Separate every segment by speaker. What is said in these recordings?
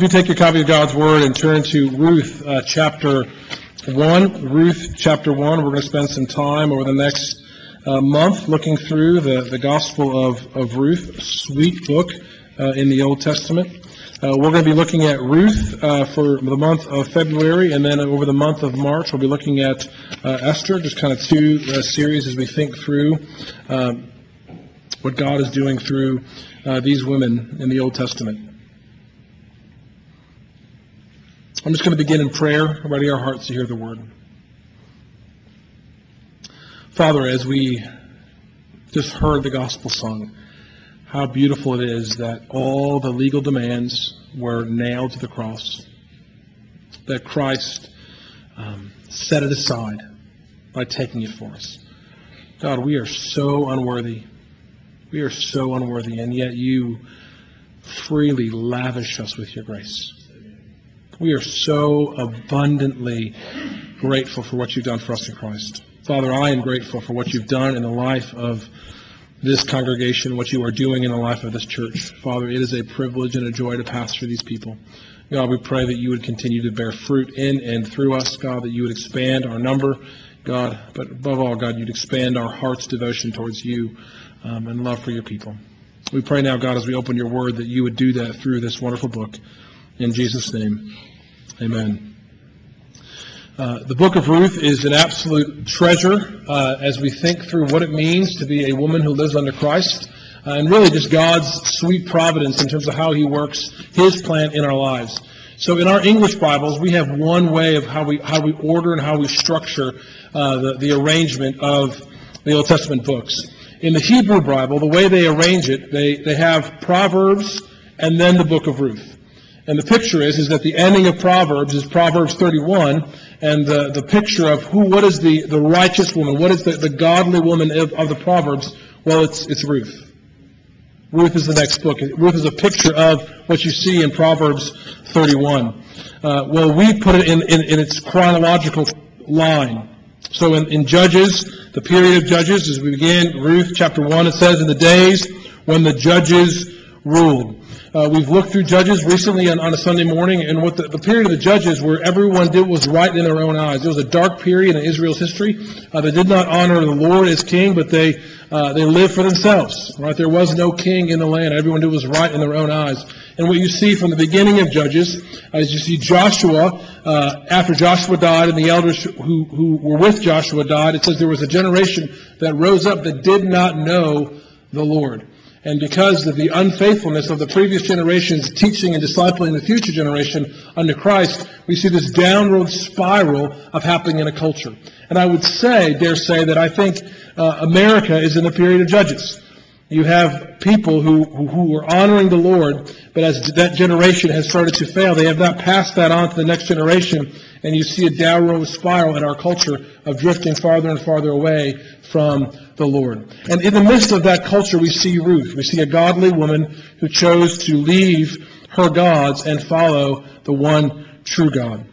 Speaker 1: If you take your copy of God's Word and turn to Ruth uh, chapter 1, Ruth chapter 1, we're going to spend some time over the next uh, month looking through the, the Gospel of, of Ruth, sweet book uh, in the Old Testament. Uh, we're going to be looking at Ruth uh, for the month of February, and then over the month of March, we'll be looking at uh, Esther, just kind of two series as we think through um, what God is doing through these women in the Old Testament. I'm just going to begin in prayer, ready our hearts to hear the word. Father, as we just heard the gospel sung, how beautiful it is that all the legal demands were nailed to the cross, that Christ um, set it aside by taking it for us. God, we are so unworthy. We are so unworthy, and yet you freely lavish us with your grace. We are so abundantly grateful for what you've done for us in Christ. Father, I am grateful for what you've done in the life of this congregation, what you are doing in the life of this church. Father, it is a privilege and a joy to pastor these people. God, we pray that you would continue to bear fruit in and through us, God, that you would expand our number, God, but above all, God, you'd expand our heart's devotion towards you um, and love for your people. We pray now, God, as we open your word, that you would do that through this wonderful book. In Jesus' name. Amen. Uh, the book of Ruth is an absolute treasure uh, as we think through what it means to be a woman who lives under Christ, uh, and really just God's sweet providence in terms of how He works His plan in our lives. So in our English Bibles, we have one way of how we how we order and how we structure uh, the, the arrangement of the Old Testament books. In the Hebrew Bible, the way they arrange it, they, they have Proverbs and then the book of Ruth. And the picture is, is that the ending of Proverbs is Proverbs 31, and the, the picture of who, what is the, the righteous woman, what is the, the godly woman of, of the Proverbs? Well, it's, it's Ruth. Ruth is the next book. Ruth is a picture of what you see in Proverbs 31. Uh, well, we put it in, in, in, its chronological line. So in, in Judges, the period of Judges, as we begin, Ruth chapter 1, it says, In the days when the judges ruled. Uh, we've looked through Judges recently on, on a Sunday morning, and what the, the, period of the Judges where everyone did was right in their own eyes. It was a dark period in Israel's history. Uh, they did not honor the Lord as king, but they uh, they lived for themselves. Right? There was no king in the land. Everyone did was right in their own eyes. And what you see from the beginning of Judges is you see Joshua, uh, after Joshua died and the elders who, who were with Joshua died, it says there was a generation that rose up that did not know the Lord. And because of the unfaithfulness of the previous generations teaching and discipling the future generation under Christ, we see this downward spiral of happening in a culture. And I would say, dare say, that I think uh, America is in a period of judges. You have people who, who, who are honoring the Lord, but as that generation has started to fail, they have not passed that on to the next generation, and you see a downward spiral in our culture of drifting farther and farther away from the Lord. And in the midst of that culture, we see Ruth. We see a godly woman who chose to leave her gods and follow the one true God.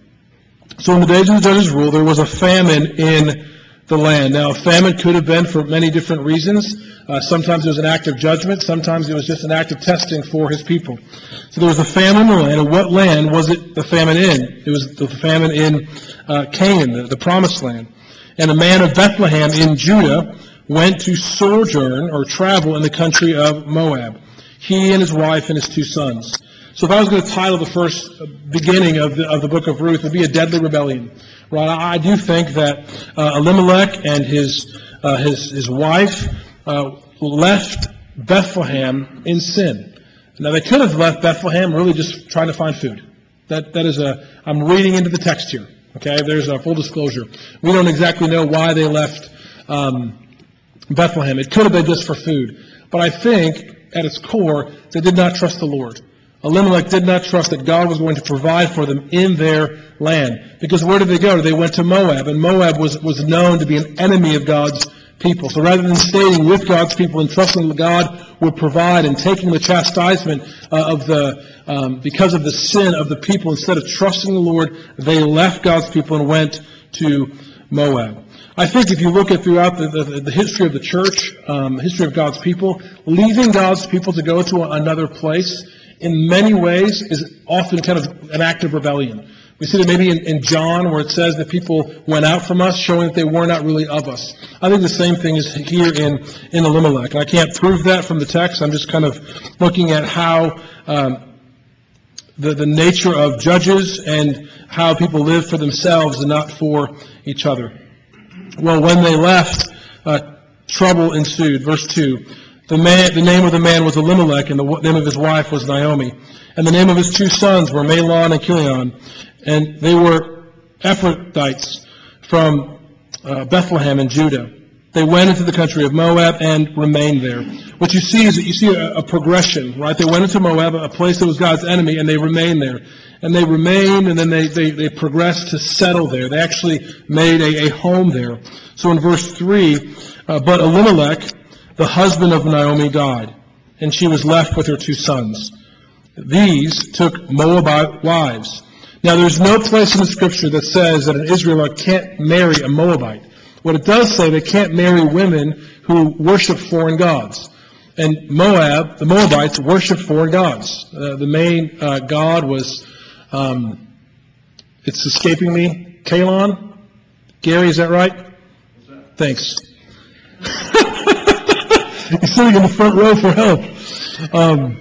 Speaker 1: So in the days of the judge's rule, there was a famine in the land. Now, a famine could have been for many different reasons. Uh, sometimes it was an act of judgment. Sometimes it was just an act of testing for his people. So there was a famine in the land. And what land was it the famine in? It was the famine in uh, Canaan, the, the promised land. And a man of Bethlehem in Judah went to sojourn or travel in the country of Moab. He and his wife and his two sons. So if I was going to title the first beginning of the, of the book of Ruth, it would be a deadly rebellion. Right? I do think that uh, Elimelech and his, uh, his, his wife uh, left Bethlehem in sin. Now they could have left Bethlehem really just trying to find food. That, that is a, I'm reading into the text here. Okay, there's a full disclosure. We don't exactly know why they left um, Bethlehem. It could have been just for food. But I think, at its core, they did not trust the Lord. Elimelech did not trust that God was going to provide for them in their land. Because where did they go? They went to Moab, and Moab was, was known to be an enemy of God's people. So rather than staying with God's people and trusting that God would provide and taking the chastisement uh, of the, um, because of the sin of the people, instead of trusting the Lord, they left God's people and went to Moab. I think if you look at throughout the, the, the history of the church, um, history of God's people, leaving God's people to go to another place in many ways is often kind of an act of rebellion. We see that maybe in, in John where it says that people went out from us, showing that they were not really of us. I think the same thing is here in, in Elimelech. I can't prove that from the text. I'm just kind of looking at how um, the, the nature of judges and how people live for themselves and not for each other. Well, when they left, uh, trouble ensued. Verse 2. The, man, the name of the man was Elimelech, and the name of his wife was Naomi. And the name of his two sons were Mahlon and Chilion and they were Ephrathites from uh, Bethlehem in Judah. They went into the country of Moab and remained there. What you see is that you see a, a, progression, right? They went into Moab, a place that was God's enemy, and they remained there. And they remained, and then they, they, they progressed to settle there. They actually made a, a home there. So in verse 3, uh, but Elimelech, the husband of Naomi, died, and she was left with her two sons. These took Moabite wives now, there's no place in the scripture that says that an Israelite can't marry a Moabite. What it does say, they can't marry women who worship foreign gods. And Moab, the Moabites, worship foreign gods. Uh, the main uh, god was, um, it's escaping me, Kalon? Gary, is that right? That? Thanks. He's sitting in the front row for help. Um,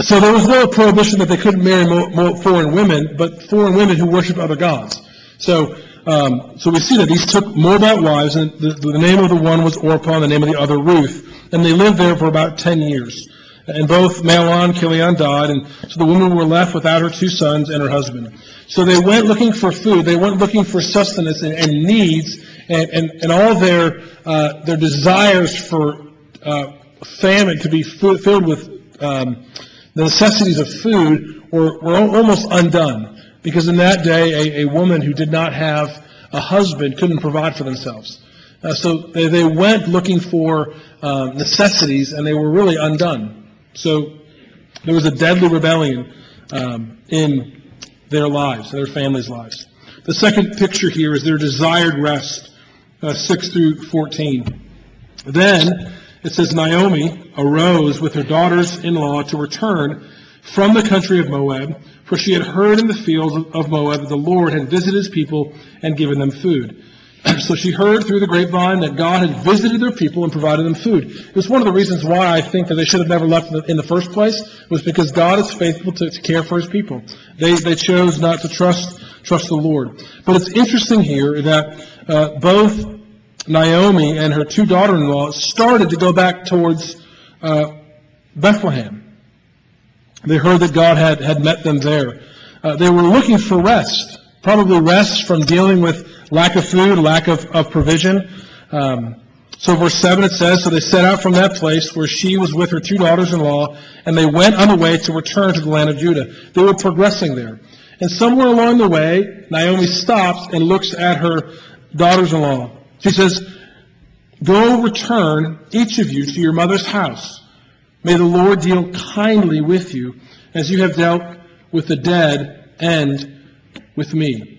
Speaker 1: so there was no prohibition that they couldn't marry more, more foreign women, but foreign women who worship other gods. So, um, so we see that these took Moabite wives, and the, the name of the one was Orpah, and the name of the other Ruth, and they lived there for about ten years. And both Mahlon and Chilion died, and so the woman were left without her two sons and her husband. So they went looking for food. They went looking for sustenance and, and needs, and, and, and all their uh, their desires for uh, famine to be filled with um, the necessities of food were, were almost undone. Because in that day, a, a woman who did not have a husband couldn't provide for themselves. Uh, so they, they went looking for um, necessities, and they were really undone. So there was a deadly rebellion um, in their lives, their families' lives. The second picture here is their desired rest, uh, 6 through 14. Then it says Naomi arose with her daughters-in-law to return from the country of Moab, for she had heard in the fields of Moab that the Lord had visited his people and given them food. So she heard through the grapevine that God had visited their people and provided them food. It was one of the reasons why I think that they should have never left in the first place, was because God is faithful to, to care for his people. They, they chose not to trust, trust the Lord. But it's interesting here that uh, both Naomi and her two daughter-in-law started to go back towards uh, Bethlehem. They heard that God had, had met them there. Uh, they were looking for rest, probably rest from dealing with lack of food, lack of, of provision. Um, so verse 7 it says, So they set out from that place where she was with her two daughters-in-law, and they went on the way to return to the land of Judah. They were progressing there. And somewhere along the way, Naomi stops and looks at her daughters-in-law. She says, Go return, each of you, to your mother's house. May the Lord deal kindly with you as you have dealt with the dead and with me.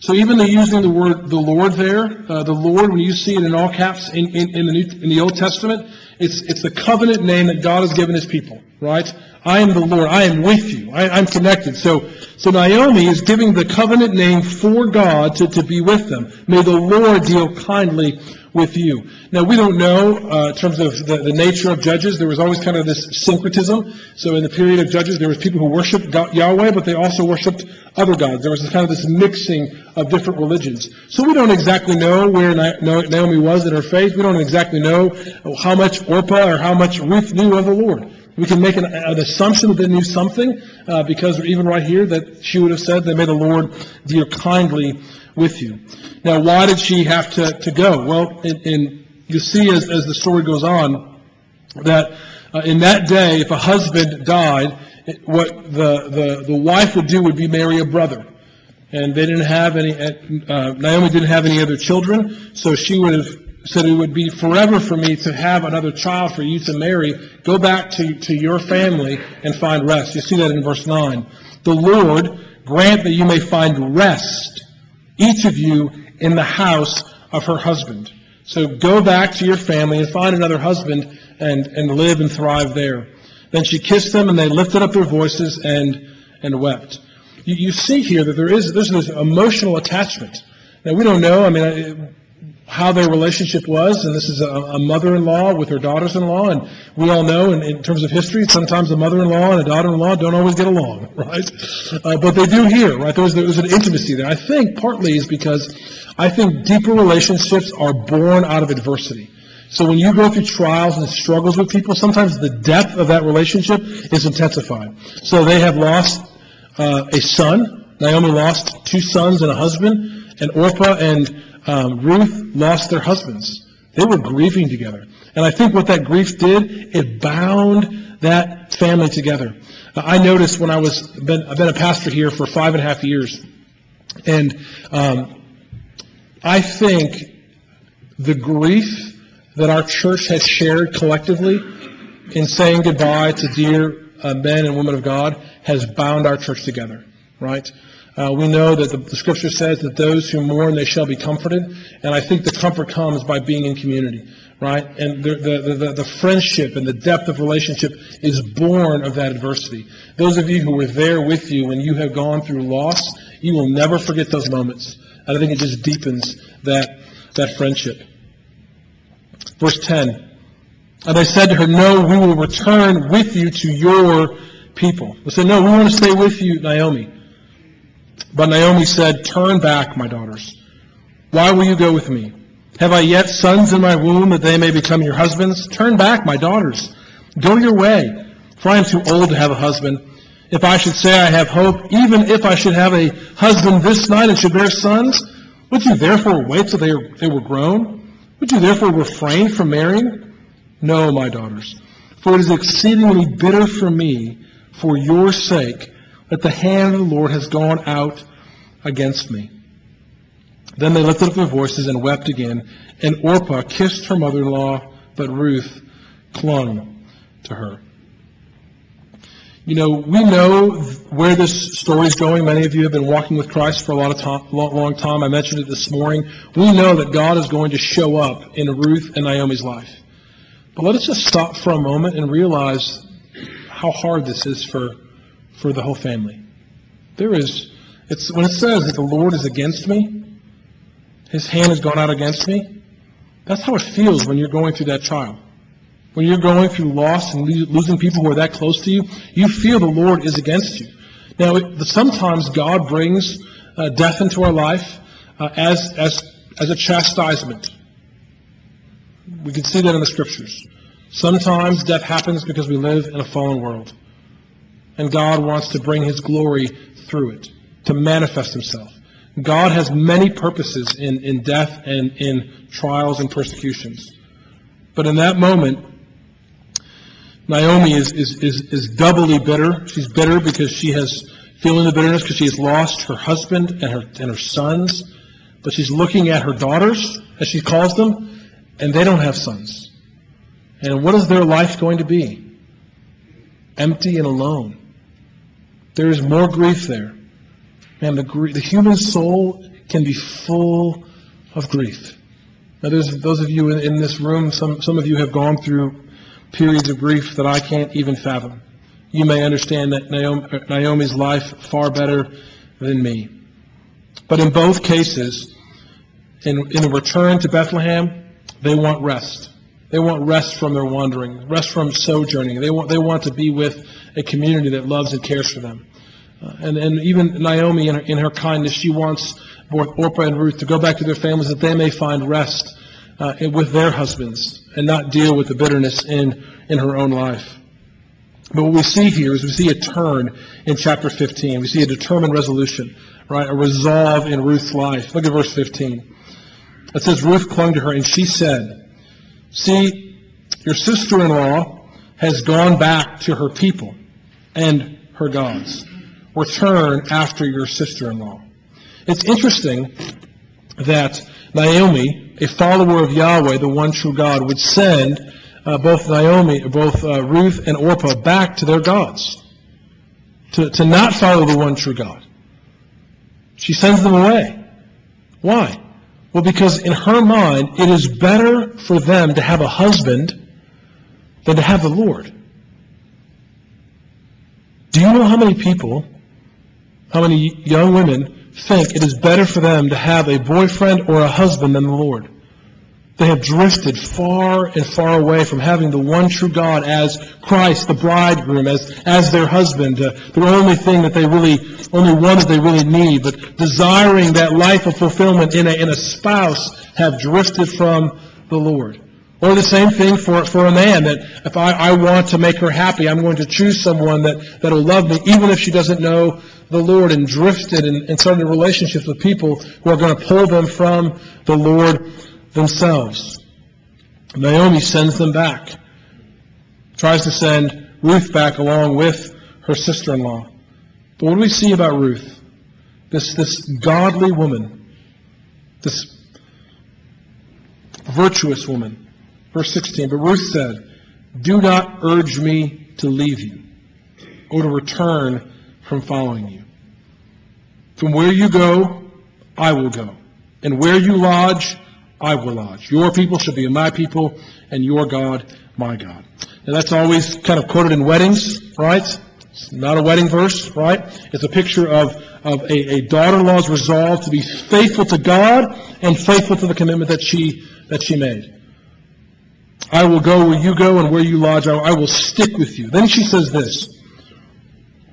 Speaker 1: So even the using the word the Lord there, uh, the Lord, when you see it in all caps in, in, in, the New, in the Old Testament, it's, it's the covenant name that God has given his people, right? I am the Lord. I am with you. I, am connected. So, so Naomi is giving the covenant name for God to, to be with them. May the Lord deal kindly with you. Now, we don't know, uh, in terms of the, the, nature of judges, there was always kind of this syncretism. So in the period of judges, there was people who worshiped Yahweh, but they also worshiped other gods. There was kind of this mixing of different religions. So we don't exactly know where Naomi was in her faith. We don't exactly know how much Orpah or how much Ruth knew of the Lord. We can make an, an assumption that they knew something, uh, because even right here that she would have said that may the Lord deal kindly with you. Now, why did she have to, to go? Well, in, in, you see as, as the story goes on that uh, in that day, if a husband died, it, what the, the, the wife would do would be marry a brother. And they didn't have any, uh, Naomi didn't have any other children, so she would have said it would be forever for me to have another child for you to marry. Go back to, to your family and find rest. You see that in verse 9. The Lord grant that you may find rest each of you in the house of her husband. So go back to your family and find another husband and, and live and thrive there. Then she kissed them, and they lifted up their voices and, and wept. You, you see here that there is there's this emotional attachment. Now, we don't know, I mean, how their relationship was, and this is a, a mother-in-law with her daughters-in-law, and we all know in, in terms of history, sometimes a mother-in-law and a daughter-in-law don't always get along, right? Uh, but they do here, right? There's, there's an intimacy there. I think partly is because I think deeper relationships are born out of adversity. So when you go through trials and struggles with people, sometimes the depth of that relationship is intensified. So they have lost uh, a son. Naomi lost two sons and a husband, and Orpah and um, Ruth lost their husbands. They were grieving together. And I think what that grief did, it bound that family together. I noticed when I was, been, I've been a pastor here for five and a half years. And um, I think the grief that our church has shared collectively in saying goodbye to dear uh, men and women of God has bound our church together, right? Uh, we know that the, the, scripture says that those who mourn, they shall be comforted. And I think the comfort comes by being in community, right? And the, the, the, the friendship and the depth of relationship is born of that adversity. Those of you who were there with you when you have gone through loss, you will never forget those moments. And I think it just deepens that, that friendship. Verse 10. And they said to her, No, we will return with you to your people. They said, No, we want to stay with you, Naomi. But Naomi said, Turn back, my daughters. Why will you go with me? Have I yet sons in my womb that they may become your husbands? Turn back, my daughters. Go your way, for I am too old to have a husband. If I should say I have hope, even if I should have a husband this night and should bear sons, would you therefore wait till they, they were grown? Would you therefore refrain from marrying? No, my daughters, for it is exceedingly bitter for me, for your sake, that the hand of the Lord has gone out against me. Then they lifted up their voices and wept again, and Orpah kissed her mother-in-law, but Ruth clung to her. You know, we know where this story is going. Many of you have been walking with Christ for a lot of time, long time. I mentioned it this morning. We know that God is going to show up in Ruth and Naomi's life. But let us just stop for a moment and realize how hard this is for for the whole family. There is, it's, when it says that the Lord is against me, his hand has gone out against me, that's how it feels when you're going through that trial. When you're going through loss and losing people who are that close to you, you feel the Lord is against you. Now, it, sometimes God brings uh, death into our life uh, as, as, as a chastisement. We can see that in the scriptures. Sometimes death happens because we live in a fallen world and God wants to bring his glory through it, to manifest himself. God has many purposes in, in death and in trials and persecutions. But in that moment, Naomi is, is, is, is doubly bitter. She's bitter because she has feeling the bitterness because she has lost her husband and her, and her sons. But she's looking at her daughters, as she calls them, and they don't have sons. And what is their life going to be? Empty and alone. There is more grief there. And the, the human soul can be full of grief. Now, there's those of you in, in this room, some, some of you have gone through periods of grief that I can't even fathom. You may understand that Naomi, uh, Naomi's life far better than me. But in both cases, in, in a return to Bethlehem, they want rest. They want rest from their wandering, rest from sojourning. They want, they want to be with a community that loves and cares for them. Uh, and, and even Naomi, in her, in her kindness, she wants both Orpah and Ruth to go back to their families that they may find rest uh, with their husbands and not deal with the bitterness in, in her own life. But what we see here is we see a turn in chapter 15. We see a determined resolution, right? A resolve in Ruth's life. Look at verse 15. It says, Ruth clung to her and she said, See, your sister-in-law has gone back to her people and her gods. Return after your sister-in-law. It's interesting that Naomi, a follower of Yahweh, the one true God, would send uh, both Naomi, both uh, Ruth and Orpah back to their gods, to, to not follow the one true God. She sends them away. Why? Well, because in her mind, it is better for them to have a husband than to have the Lord. Do you know how many people, how many young women think it is better for them to have a boyfriend or a husband than the Lord? They have drifted far and far away from having the one true God as Christ, the bridegroom, as, as their husband, uh, the only thing that they really, only one that they really need, but desiring that life of fulfillment in a, in a spouse have drifted from the Lord. Or the same thing for, for a man, that if I, I want to make her happy, I'm going to choose someone that, that will love me, even if she doesn't know the Lord, and drifted and, and started relationships with people who are going to pull them from the Lord themselves. Naomi sends them back, tries to send Ruth back along with her sister-in-law. But what do we see about Ruth? This, this godly woman, this virtuous woman. Verse 16, but Ruth said, Do not urge me to leave you or to return from following you. From where you go, I will go. And where you lodge, I will lodge. Your people shall be my people, and your God, my God. Now that's always kind of quoted in weddings, right? It's not a wedding verse, right? It's a picture of, of a, a daughter-in-law's resolve to be faithful to God and faithful to the commitment that she, that she made. I will go where you go and where you lodge. I, I will stick with you. Then she says this,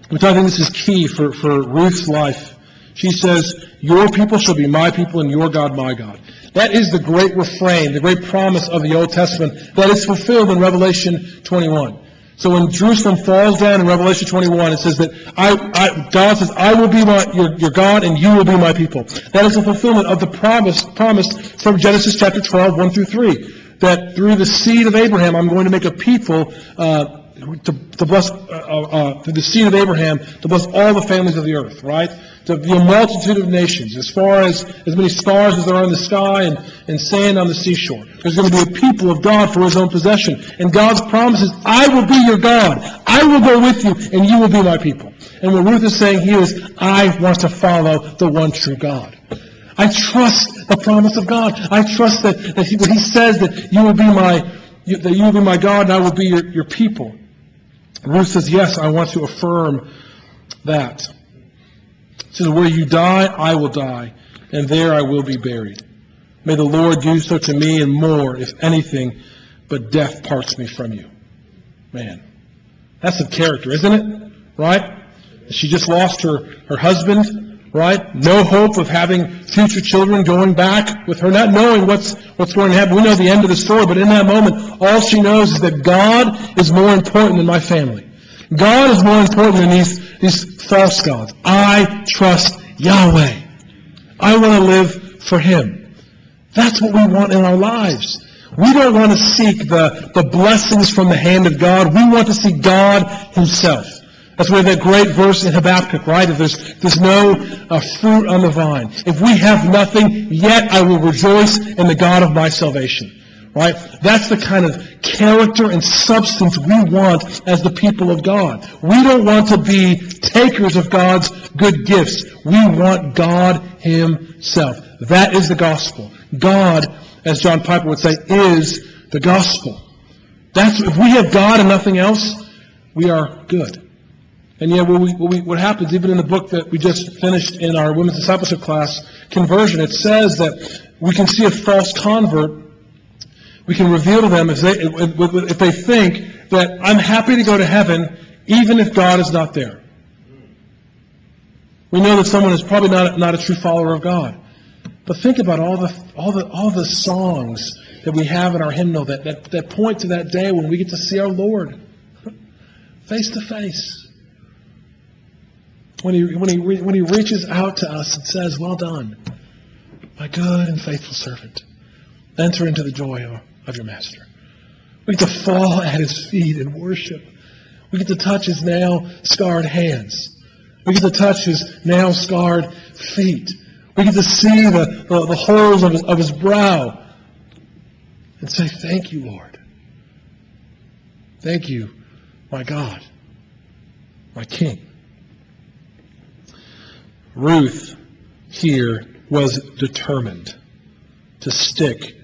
Speaker 1: which I think this is key for, for Ruth's life. She says, Your people shall be my people and your God my God. That is the great refrain, the great promise of the Old Testament that is fulfilled in Revelation 21. So when Jerusalem falls down in Revelation 21, it says that I, I, God says, I will be my, your, your God and you will be my people. That is the fulfillment of the promise promised from Genesis chapter 12, 1 through 3. That through the seed of Abraham, I'm going to make a people uh, to, to bless, uh, uh, uh, the seed of Abraham, to bless all the families of the earth, right? To be a multitude of nations, as far as as many stars as there are in the sky and, and sand on the seashore. There's going to be a people of God for his own possession. And God's promise is, I will be your God. I will go with you, and you will be my people. And what Ruth is saying here is, I want to follow the one true God. I trust the promise of God. I trust that, that he, when he says that you will be my, that you will be my God and I will be your, your people. Ruth says, yes, I want to affirm that. Says, where you die, I will die, and there I will be buried. May the Lord do so to me and more, if anything, but death parts me from you. Man, that's some character, isn't it? Right? She just lost her, her husband, right? No hope of having future children going back with her, not knowing what's, what's going to happen. We know the end of the story, but in that moment, all she knows is that God is more important than my family. God is more important than these, these false gods. I trust Yahweh. I want to live for Him. That's what we want in our lives. We don't want to seek the, the blessings from the hand of God. We want to see God Himself. That's where that great verse in Habakkuk, right? If there's, there's no uh, fruit on the vine. If we have nothing, yet I will rejoice in the God of my salvation. Right? That's the kind of character and substance we want as the people of God. We don't want to be takers of God's good gifts. We want God Himself. That is the gospel. God, as John Piper would say, is the gospel. That's, if we have God and nothing else, we are good. And yet, what, we, what, we, what, happens, even in the book that we just finished in our women's discipleship class, Conversion, it says that we can see a false convert. We can reveal to them if they, if they think that I'm happy to go to heaven even if God is not there. We know that someone is probably not, not a true follower of God. But think about all the, all the, all the songs that we have in our hymnal that, that, that point to that day when we get to see our Lord face to face when he, when, he, when he reaches out to us and says, Well done, my good and faithful servant. Enter into the joy of, of your master. We get to fall at his feet and worship. We get to touch his now scarred hands. We get to touch his now scarred feet. We get to see the, the, the holes of his, of his brow and say, Thank you, Lord. Thank you, my God, my King. Ruth here was determined to stick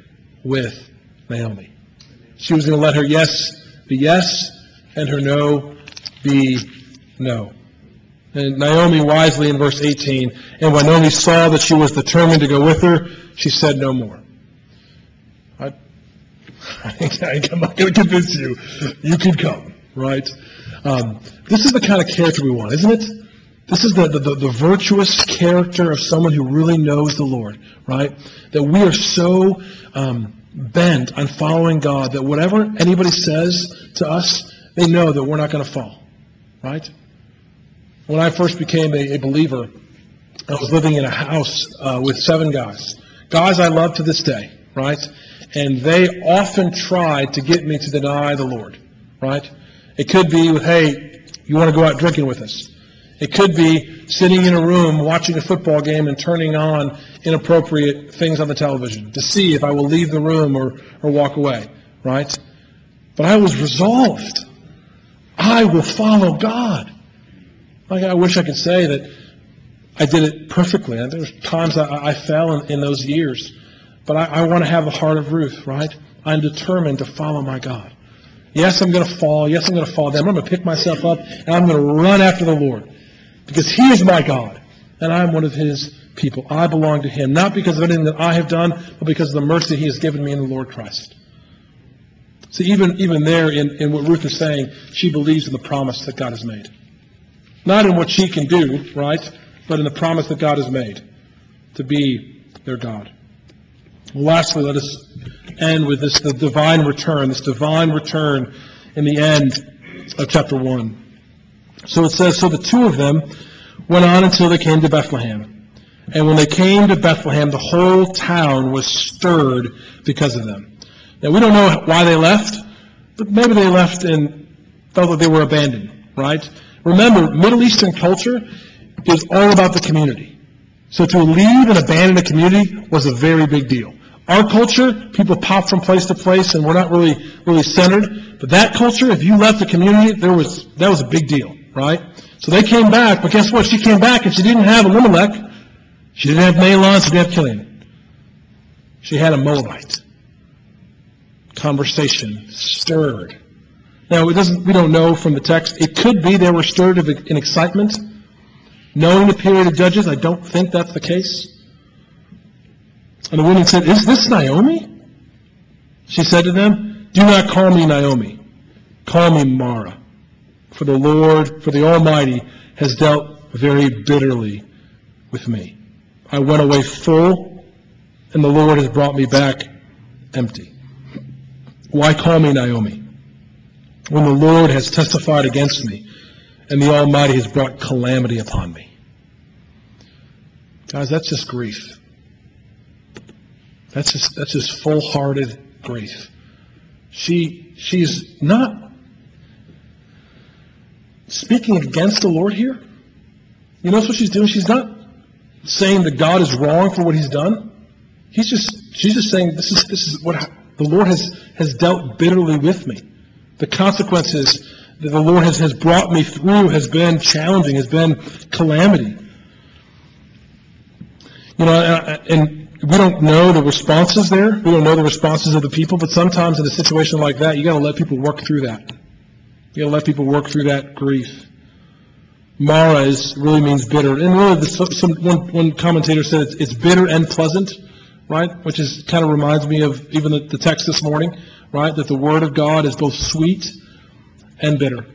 Speaker 1: with Naomi. She was going to let her yes be yes and her no be No. And Naomi wisely in verse 18, and when Naomi saw that she was determined to go with her, she said no more. I, I'm not going to convince you. You can come, right? Um, this is the kind of character we want, isn't it? This is the, the, the, virtuous character of someone who really knows the Lord, right? That we are so um, bent on following God that whatever anybody says to us, they know that we're not going to fall, right? When I first became a, a believer, I was living in a house uh, with seven guys. Guys I love to this day, right? And they often tried to get me to deny the Lord, right? It could be with, hey, you want to go out drinking with us? It could be sitting in a room watching a football game and turning on inappropriate things on the television to see if I will leave the room or, or walk away, right? But I was resolved. I will follow God. Like I wish I could say that I did it perfectly. There's times I, I fell in, in, those years. But I, I want to have the heart of Ruth, right? I'm determined to follow my God. Yes, I'm going to fall. Yes, I'm going to fall down. I'm going to pick myself up and I'm going to run after the Lord. Because He is my God. And I'm one of His people. I belong to Him. Not because of anything that I have done, but because of the mercy He has given me in the Lord Christ. See, even, even there in, in what Ruth is saying, she believes in the promise that God has made. Not in what she can do, right? But in the promise that God has made to be their God. Well, lastly, let us end with this the divine return, this divine return in the end of chapter 1. So it says, So the two of them went on until they came to Bethlehem. And when they came to Bethlehem, the whole town was stirred because of them. Now, we don't know why they left, but maybe they left and felt that they were abandoned, right? Remember, Middle Eastern culture is all about the community. So to leave and abandon a community was a very big deal. Our culture, people pop from place to place and we're not really, really centered. But that culture, if you left the community, there was, that was a big deal, right? So they came back, but guess what? She came back and she didn't have Elimelech. She didn't have Mahlon, she didn't have Chilion. She had a Moabite. Conversation stirred now, it doesn't, we don't know from the text. It could be they were stirred in excitement. Knowing the period of Judges, I don't think that's the case. And the woman said, Is this Naomi? She said to them, Do not call me Naomi. Call me Mara. For the Lord, for the Almighty, has dealt very bitterly with me. I went away full, and the Lord has brought me back empty. Why call me Naomi? when the Lord has testified against me and the Almighty has brought calamity upon me. Guys, that's just grief. That's just, that's just full-hearted grief. She, she's not speaking against the Lord here. You notice what she's doing? She's not saying that God is wrong for what he's done. He's just, she's just saying this is, this is what the Lord has, has dealt bitterly with me the consequences that the Lord has, has brought me through has been challenging, has been calamity. You know, and we don't know the responses there. We don't know the responses of the people, but sometimes in a situation like that, you got to let people work through that. You got to let people work through that grief. Mara is, really means bitter. And really, the, some, one, one commentator said it's, it's bitter and pleasant, right? Which is kind of reminds me of even the, the text this morning right? That the Word of God is both sweet and bitter.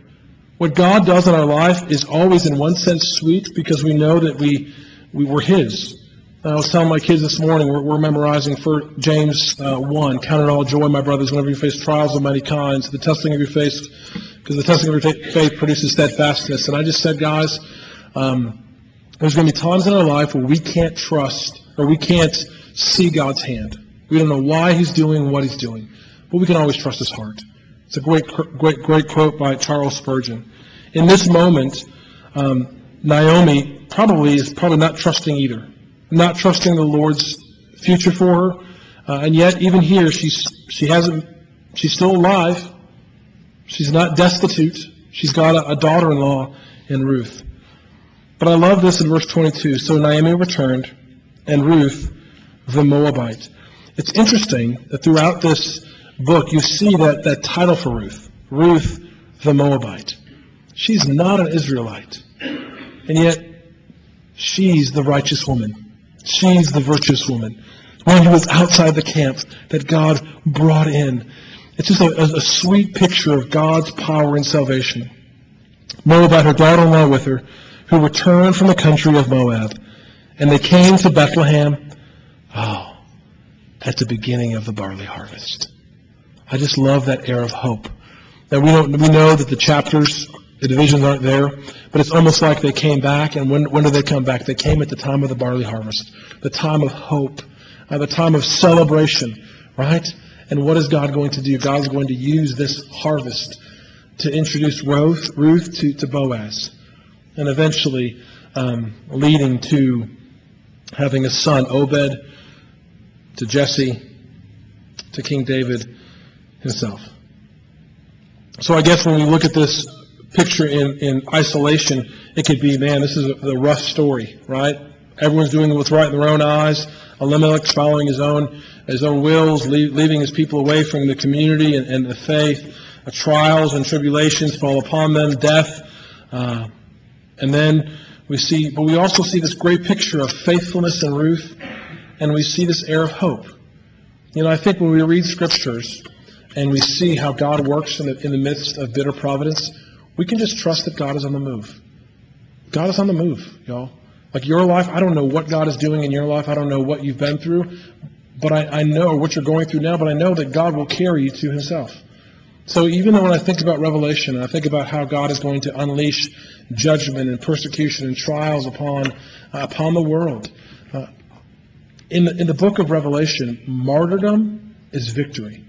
Speaker 1: What God does in our life is always, in one sense, sweet because we know that we, we were His. I was telling my kids this morning, we're, we're memorizing for James uh, 1, count it all joy, my brothers, whenever you face trials of many kinds, the testing of your faith, because the testing of your faith produces steadfastness. And I just said, guys, um, there's going to be times in our life where we can't trust or we can't see God's hand. We don't know why He's doing what He's doing but we can always trust his heart. It's a great, great, great quote by Charles Spurgeon. In this moment, um, Naomi probably is probably not trusting either, not trusting the Lord's future for her, uh, and yet even here she's she hasn't she's still alive. She's not destitute. She's got a, a daughter-in-law in Ruth. But I love this in verse 22. So Naomi returned, and Ruth, the Moabite. It's interesting that throughout this book, you see that, that title for Ruth, Ruth the Moabite. She's not an Israelite. And yet, she's the righteous woman. She's the virtuous woman. One who was outside the camp that God brought in. It's just a, a, sweet picture of God's power and salvation. Moabite, her daughter-in-law with her, who returned from the country of Moab. And they came to Bethlehem. Oh, at the beginning of the barley harvest. I just love that air of hope. That we don't, we know that the chapters, the divisions aren't there, but it's almost like they came back. And when, when did they come back? They came at the time of the barley harvest, the time of hope, uh, the time of celebration, right? And what is God going to do? God is going to use this harvest to introduce Ruth, Ruth to, to Boaz, and eventually um, leading to having a son, Obed, to Jesse, to King David himself. So I guess when we look at this picture in, in isolation, it could be, man, this is a, a rough story, right? Everyone's doing what's right in their own eyes. Elimelech's following his own his own wills, leave, leaving his people away from the community and, and the faith. Uh, trials and tribulations fall upon them, death, uh, and then we see, but we also see this great picture of faithfulness in Ruth, and we see this air of hope. You know, I think when we read scriptures and we see how God works in the, in the midst of bitter providence, we can just trust that God is on the move. God is on the move, y'all. Like your life, I don't know what God is doing in your life. I don't know what you've been through, but I, I know what you're going through now, but I know that God will carry you to himself. So even though when I think about Revelation, and I think about how God is going to unleash judgment and persecution and trials upon, uh, upon the world, uh, in, the, in the book of Revelation, martyrdom is victory.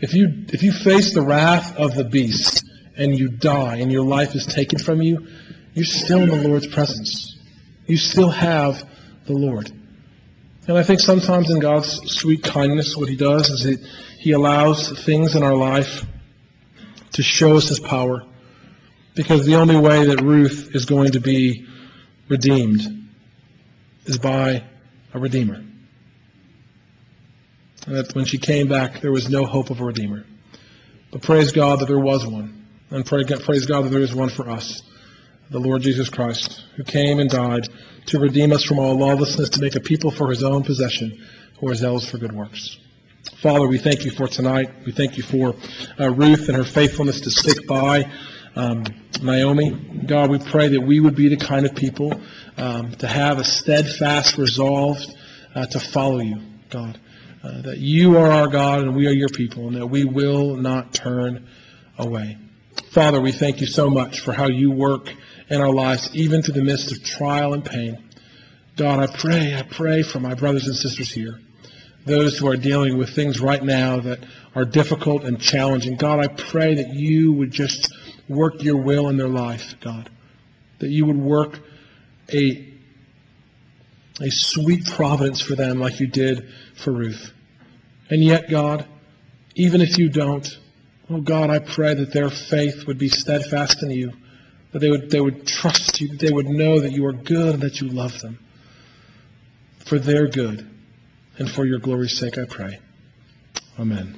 Speaker 1: If you, if you face the wrath of the beast and you die and your life is taken from you, you're still in the Lord's presence. You still have the Lord. And I think sometimes in God's sweet kindness, what He does is He, he allows things in our life to show us His power. Because the only way that Ruth is going to be redeemed is by a Redeemer. And that when she came back, there was no hope of a Redeemer. But praise God that there was one. And praise God that there is one for us the Lord Jesus Christ, who came and died to redeem us from all lawlessness, to make a people for his own possession who are zealous for good works. Father, we thank you for tonight. We thank you for uh, Ruth and her faithfulness to stick by um, Naomi. God, we pray that we would be the kind of people um, to have a steadfast resolve uh, to follow you, God. Uh, that you are our God and we are your people, and that we will not turn away. Father, we thank you so much for how you work in our lives, even through the midst of trial and pain. God, I pray, I pray for my brothers and sisters here, those who are dealing with things right now that are difficult and challenging. God, I pray that you would just work your will in their life, God, that you would work a a sweet providence for them like you did for Ruth. And yet, God, even if you don't, oh God, I pray that their faith would be steadfast in you that they would, they would trust you, that they would know that you are good and that you love them. For their good and for your glory's sake, I pray. Amen.